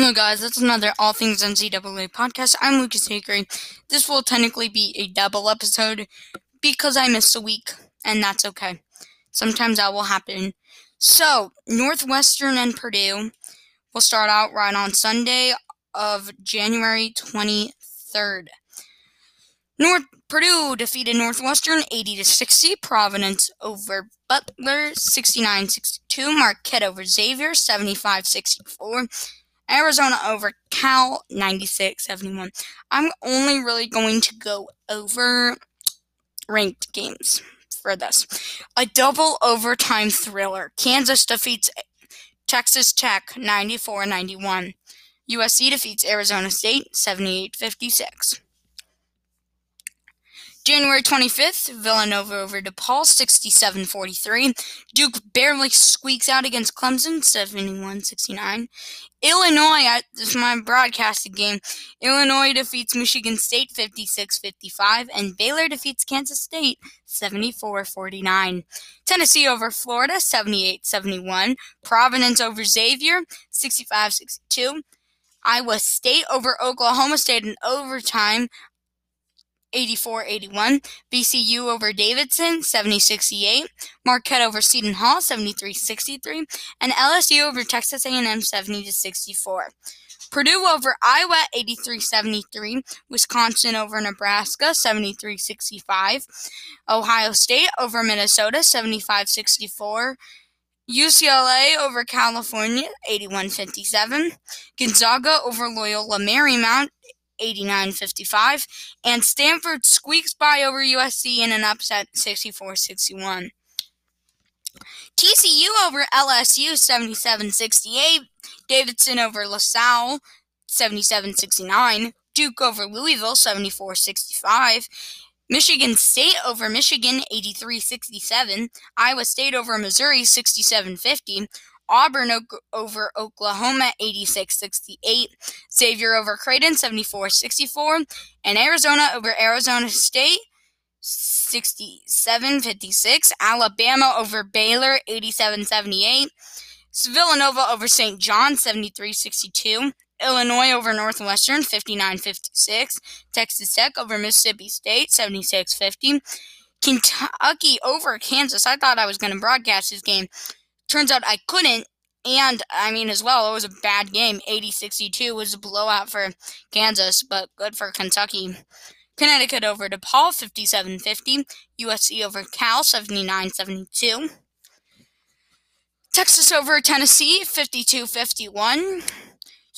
Hello, guys. That's another All Things NCAA podcast. I'm Lucas Hickory. This will technically be a double episode because I missed a week, and that's okay. Sometimes that will happen. So, Northwestern and Purdue will start out right on Sunday of January 23rd. North Purdue defeated Northwestern 80 to 60. Providence over Butler 69-62. Marquette over Xavier 75-64. Arizona over Cal 96-71. I'm only really going to go over ranked games for this. A double overtime thriller. Kansas defeats Texas Tech 94-91. USC defeats Arizona State 78-56. January 25th, Villanova over DePaul 67 43. Duke barely squeaks out against Clemson 71 69. Illinois, this is my broadcasted game. Illinois defeats Michigan State 56 55, and Baylor defeats Kansas State 74 49. Tennessee over Florida 78 71. Providence over Xavier 65 62. Iowa State over Oklahoma State in overtime. 84 81. VCU over Davidson, 70 68. Marquette over Seton Hall, 73 63. And LSU over Texas A&M, 70 64. Purdue over Iowa, 83 73. Wisconsin over Nebraska, 73 65. Ohio State over Minnesota, 75 64. UCLA over California, 81 57. Gonzaga over Loyola Marymount, 89 55, and Stanford squeaks by over USC in an upset 64 61. TCU over LSU 77 68, Davidson over LaSalle 77 69, Duke over Louisville 74 65. Michigan State over Michigan 83 67, Iowa State over Missouri 67 50, Auburn over Oklahoma 86 68, Xavier over Creighton 74 64, and Arizona over Arizona State 67 56, Alabama over Baylor 87 78, Villanova over St. John 73 62. Illinois over Northwestern 59 56. Texas Tech over Mississippi State 76 50. Kentucky over Kansas. I thought I was going to broadcast this game Turns out I couldn't. And, I mean, as well, it was a bad game. 80 62 was a blowout for Kansas, but good for Kentucky. Connecticut over DePaul 57 50. USC over Cal 79 72. Texas over Tennessee 52 51.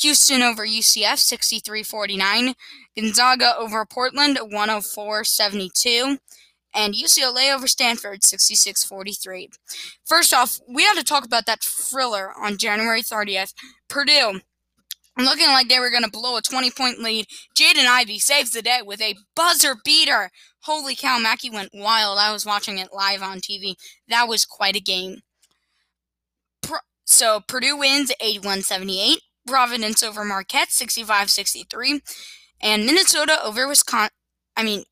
Houston over UCF 63 49. Gonzaga over Portland 104 72 and UCLA over Stanford 66 43. First off, we had to talk about that thriller on January 30th. Purdue looking like they were going to blow a 20 point lead. Jaden Ivey saves the day with a buzzer beater. Holy cow, Mackey went wild. I was watching it live on TV. That was quite a game. So Purdue wins 81 78. Providence over Marquette 65 63. And Minnesota over Wisconsin. I mean,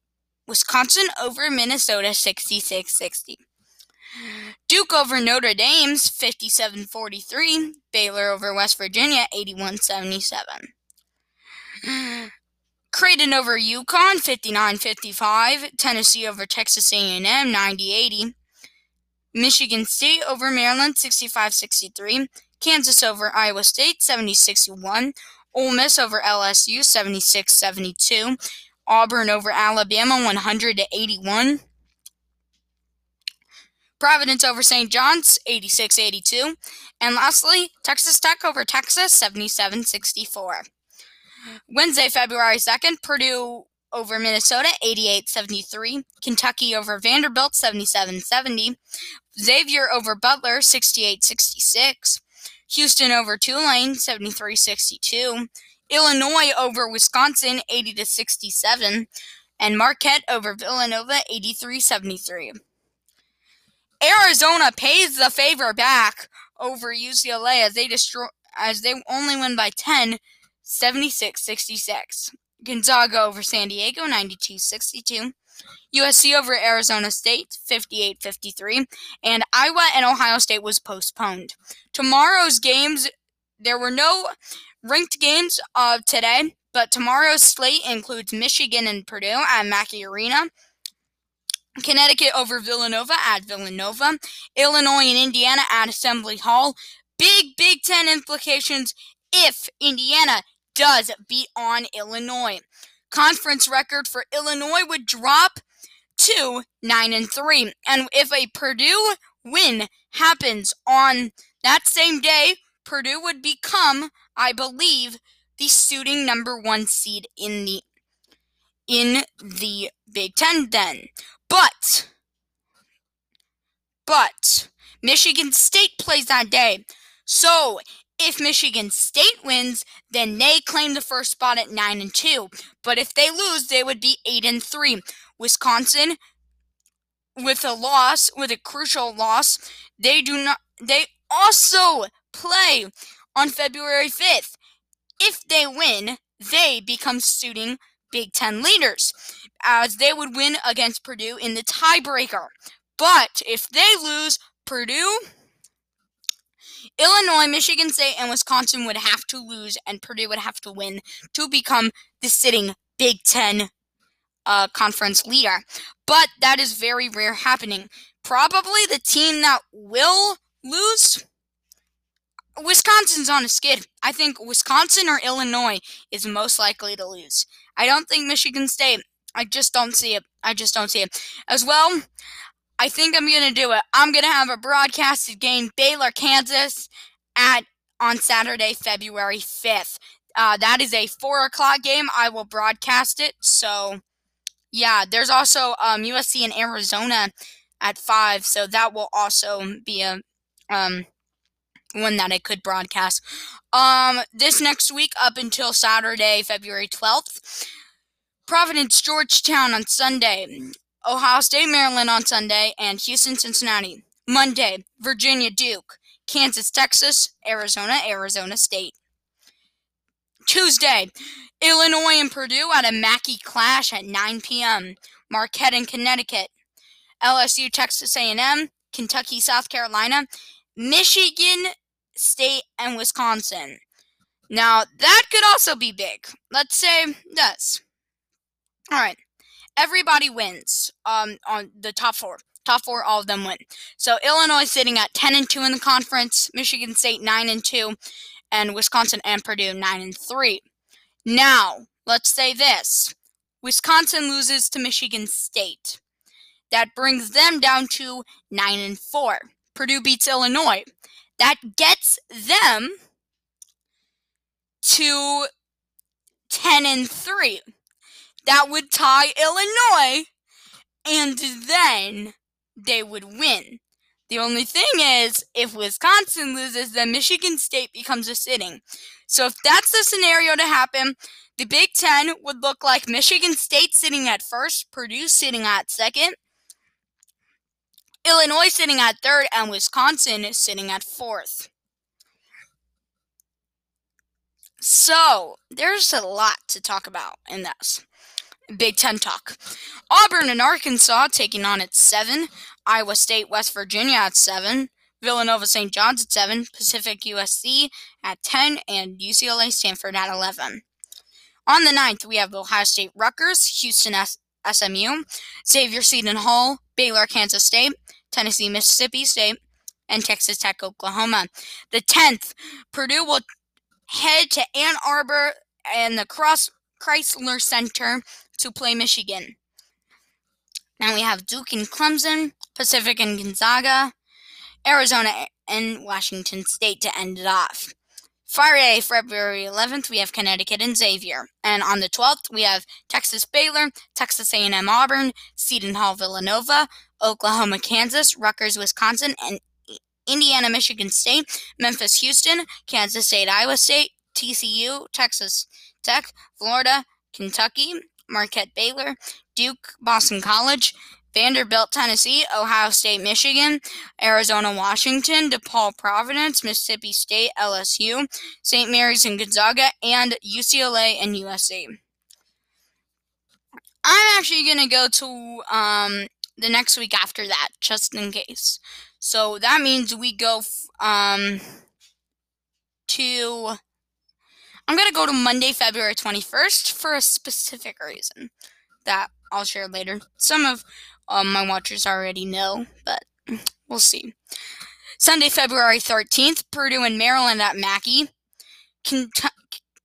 Wisconsin over Minnesota 66 60. Duke over Notre Dame's 57 43. Baylor over West Virginia 81 77. Creighton over UConn 59 55. Tennessee over Texas A&M 90 80. Michigan State over Maryland 65 63. Kansas over Iowa State 70 61. Ole Miss over LSU 76 72. Auburn over Alabama 100 to 81. Providence over St. John's 86 82. And lastly, Texas Tech over Texas 77 64. Wednesday, February 2nd, Purdue over Minnesota 88 73. Kentucky over Vanderbilt 77 70. Xavier over Butler 68 66. Houston over Tulane 73 62. Illinois over Wisconsin 80 to 67 and Marquette over Villanova 83-73. Arizona pays the favor back over UCLA as they destroy as they only win by 10 76-66. Gonzaga over San Diego 92-62. USC over Arizona State 58-53 and Iowa and Ohio State was postponed. Tomorrow's games there were no ranked games of today, but tomorrow's slate includes Michigan and Purdue at Mackey Arena. Connecticut over Villanova at Villanova, Illinois and Indiana at Assembly Hall. Big Big Ten implications if Indiana does beat on Illinois. Conference record for Illinois would drop to 9 and 3. And if a Purdue win happens on that same day, Purdue would become, I believe, the suiting number 1 seed in the in the Big 10 then. But but Michigan State plays that day. So, if Michigan State wins, then they claim the first spot at 9 and 2. But if they lose, they would be 8 and 3. Wisconsin with a loss, with a crucial loss, they do not they also play on February 5th. If they win, they become suiting Big 10 leaders as they would win against Purdue in the tiebreaker. But if they lose, Purdue Illinois, Michigan State, and Wisconsin would have to lose, and Purdue would have to win to become the sitting Big Ten uh, conference leader. But that is very rare happening. Probably the team that will lose. Wisconsin's on a skid. I think Wisconsin or Illinois is most likely to lose. I don't think Michigan State. I just don't see it. I just don't see it. As well, I think I'm gonna do it. I'm gonna have a broadcasted game, Baylor, Kansas, at on Saturday, February 5th. Uh, that is a four o'clock game. I will broadcast it. So, yeah, there's also um, USC in Arizona at five. So that will also be a um, one that I could broadcast. Um, this next week up until Saturday, February 12th. Providence, Georgetown on Sunday. Ohio State, Maryland on Sunday, and Houston, Cincinnati. Monday, Virginia, Duke. Kansas, Texas. Arizona, Arizona State. Tuesday, Illinois and Purdue at a Mackey clash at 9 p.m. Marquette and Connecticut. LSU, Texas A&M. Kentucky, South Carolina. Michigan State and Wisconsin. Now, that could also be big. Let's say this. All right everybody wins um, on the top four. Top four, all of them win. So Illinois sitting at ten and two in the conference, Michigan State nine and two, and Wisconsin and Purdue nine and three. Now, let's say this: Wisconsin loses to Michigan State. That brings them down to nine and four. Purdue beats Illinois. That gets them to ten and three that would tie Illinois, and then they would win. The only thing is, if Wisconsin loses, then Michigan State becomes a sitting. So if that's the scenario to happen, the Big Ten would look like Michigan State sitting at first, Purdue sitting at second, Illinois sitting at third, and Wisconsin is sitting at fourth. So there's a lot to talk about in this. Big Ten talk. Auburn and Arkansas taking on at 7. Iowa State, West Virginia at 7. Villanova St. John's at 7. Pacific USC at 10. And UCLA Stanford at 11. On the 9th, we have Ohio State Rutgers, Houston SMU, Xavier Seton Hall, Baylor Kansas State, Tennessee Mississippi State, and Texas Tech Oklahoma. The 10th, Purdue will head to Ann Arbor and the Cross Crisler Center to play Michigan. Now we have Duke and Clemson, Pacific and Gonzaga, Arizona and Washington State to end it off. Friday, February 11th, we have Connecticut and Xavier, and on the 12th, we have Texas Baylor, Texas A&M Auburn, Seton Hall Villanova, Oklahoma Kansas, Rutgers Wisconsin, and Indiana Michigan State, Memphis Houston, Kansas State Iowa State, TCU, Texas Tech, Florida, Kentucky, Marquette Baylor, Duke Boston College, Vanderbilt, Tennessee, Ohio State, Michigan, Arizona, Washington, DePaul, Providence, Mississippi State, LSU, St. Mary's and Gonzaga, and UCLA and USC. I'm actually going to go to um, the next week after that, just in case. So that means we go um, to. I'm gonna go to Monday, February 21st for a specific reason that I'll share later. Some of um, my watchers already know, but we'll see. Sunday, February 13th, Purdue and Maryland at Mackey. Kentucky,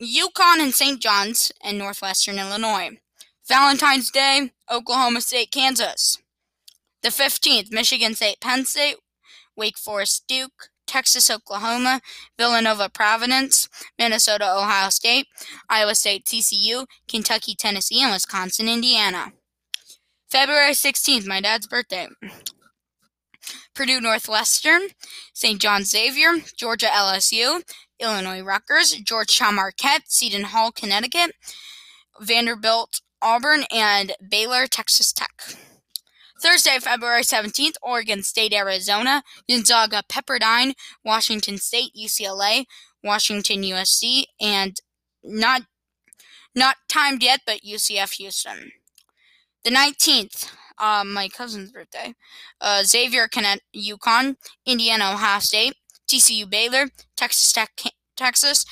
UConn and St. John's and Northwestern Illinois. Valentine's Day, Oklahoma State, Kansas. The 15th, Michigan State, Penn State, Wake Forest, Duke, Texas, Oklahoma, Villanova, Providence, Minnesota, Ohio State, Iowa State, TCU, Kentucky, Tennessee, and Wisconsin, Indiana. February 16th, my dad's birthday. Purdue Northwestern, St. John Xavier, Georgia LSU, Illinois Rutgers, Georgetown Marquette, Seton Hall, Connecticut, Vanderbilt Auburn, and Baylor Texas Tech. Thursday, February 17th, Oregon State, Arizona, Gonzaga, Pepperdine, Washington State, UCLA, Washington, USC, and not not timed yet, but UCF Houston. The 19th, uh, my cousin's birthday. Uh, Xavier, Connect, UConn, Indiana, Ohio State, TCU, Baylor, Texas Tech, Texas,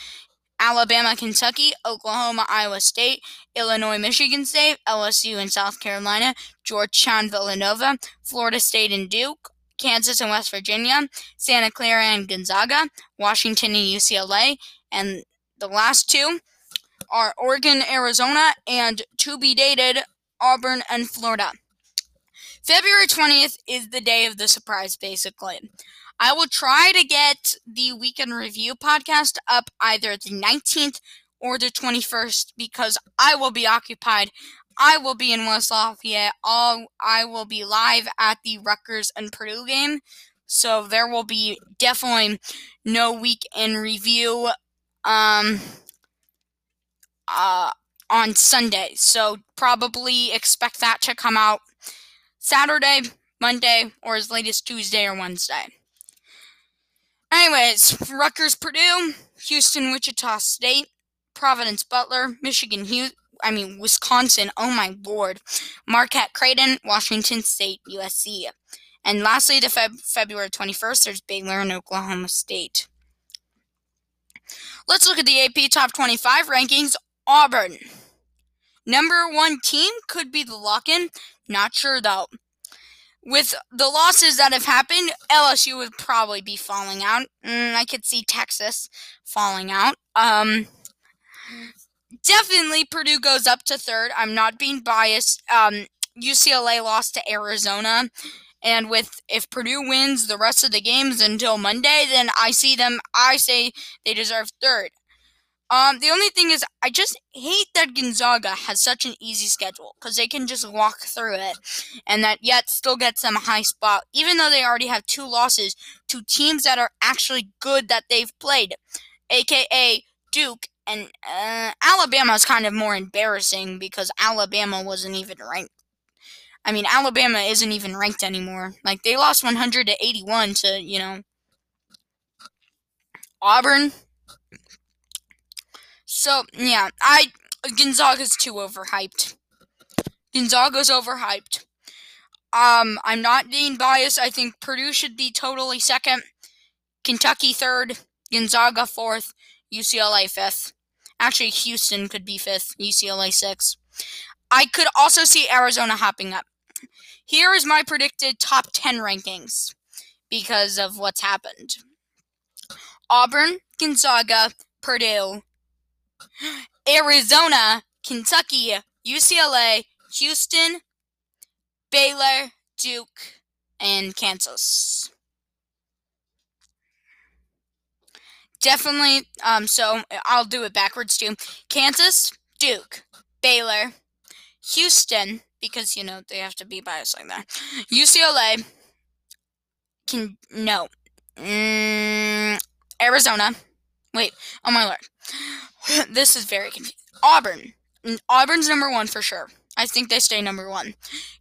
Alabama, Kentucky, Oklahoma, Iowa State, Illinois, Michigan State, LSU and South Carolina, Georgetown, Villanova, Florida State and Duke, Kansas and West Virginia, Santa Clara and Gonzaga, Washington and UCLA, and the last two are Oregon, Arizona, and to be dated Auburn and Florida. February 20th is the day of the surprise, basically. I will try to get the weekend review podcast up either the 19th or the 21st because I will be occupied. I will be in West Lafayette. I'll, I will be live at the Rutgers and Purdue game. So there will be definitely no weekend review um, uh, on Sunday. So probably expect that to come out Saturday, Monday, or as late as Tuesday or Wednesday. Anyways, Rutgers, Purdue, Houston, Wichita State, Providence, Butler, Michigan, I mean Wisconsin. Oh my lord, Marquette, Creighton, Washington State, USC, and lastly, the Feb- February twenty first, there's Baylor and Oklahoma State. Let's look at the AP Top twenty five rankings. Auburn, number one team could be the lock-in. Not sure though with the losses that have happened, LSU would probably be falling out. Mm, I could see Texas falling out. Um, definitely Purdue goes up to third. I'm not being biased. Um, UCLA lost to Arizona. And with if Purdue wins the rest of the games until Monday, then I see them. I say they deserve third. Um, the only thing is, I just hate that Gonzaga has such an easy schedule because they can just walk through it, and that yet still gets them a high spot, even though they already have two losses to teams that are actually good that they've played, aka Duke and uh, Alabama is kind of more embarrassing because Alabama wasn't even ranked. I mean, Alabama isn't even ranked anymore. Like they lost 100 to 81 to you know Auburn so yeah, I Gonzaga's too overhyped. Gonzaga's overhyped. Um, I'm not being biased. I think Purdue should be totally second, Kentucky third, Gonzaga fourth, UCLA fifth. Actually, Houston could be fifth, UCLA sixth. I could also see Arizona hopping up. Here is my predicted top 10 rankings because of what's happened Auburn, Gonzaga, Purdue, Arizona, Kentucky, UCLA, Houston, Baylor, Duke, and Kansas. Definitely, um, so I'll do it backwards too. Kansas, Duke, Baylor, Houston, because you know they have to be biased like that. UCLA, can no, mm, Arizona. Wait, oh my lord. this is very confusing. Auburn. Mm, Auburn's number one for sure. I think they stay number one.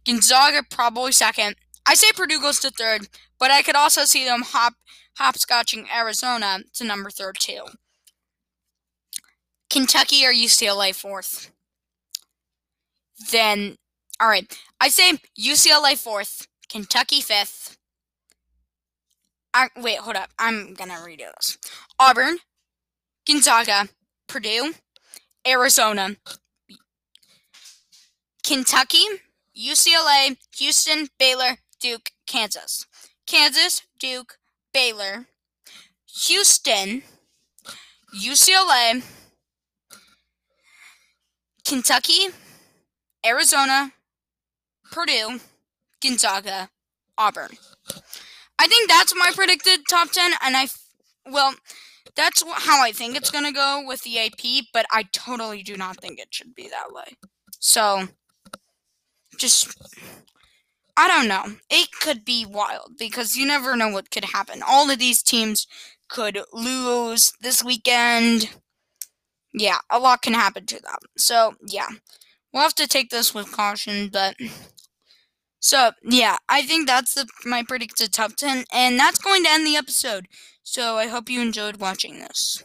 Gonzaga probably second. I say Purdue goes to third, but I could also see them hop hopscotching Arizona to number third too. Kentucky or UCLA fourth. Then, all right, I say UCLA fourth, Kentucky fifth. I, wait, hold up. I'm gonna redo this. Auburn, Gonzaga, Purdue, Arizona, Kentucky, UCLA, Houston, Baylor, Duke, Kansas. Kansas, Duke, Baylor, Houston, UCLA, Kentucky, Arizona, Purdue, Gonzaga, Auburn. I think that's my predicted top 10, and I, well, that's how I think it's going to go with the AP, but I totally do not think it should be that way. So, just, I don't know. It could be wild because you never know what could happen. All of these teams could lose this weekend. Yeah, a lot can happen to them. So, yeah. We'll have to take this with caution, but so yeah, I think that's the my predicted top ten, and that's going to end the episode. So I hope you enjoyed watching this.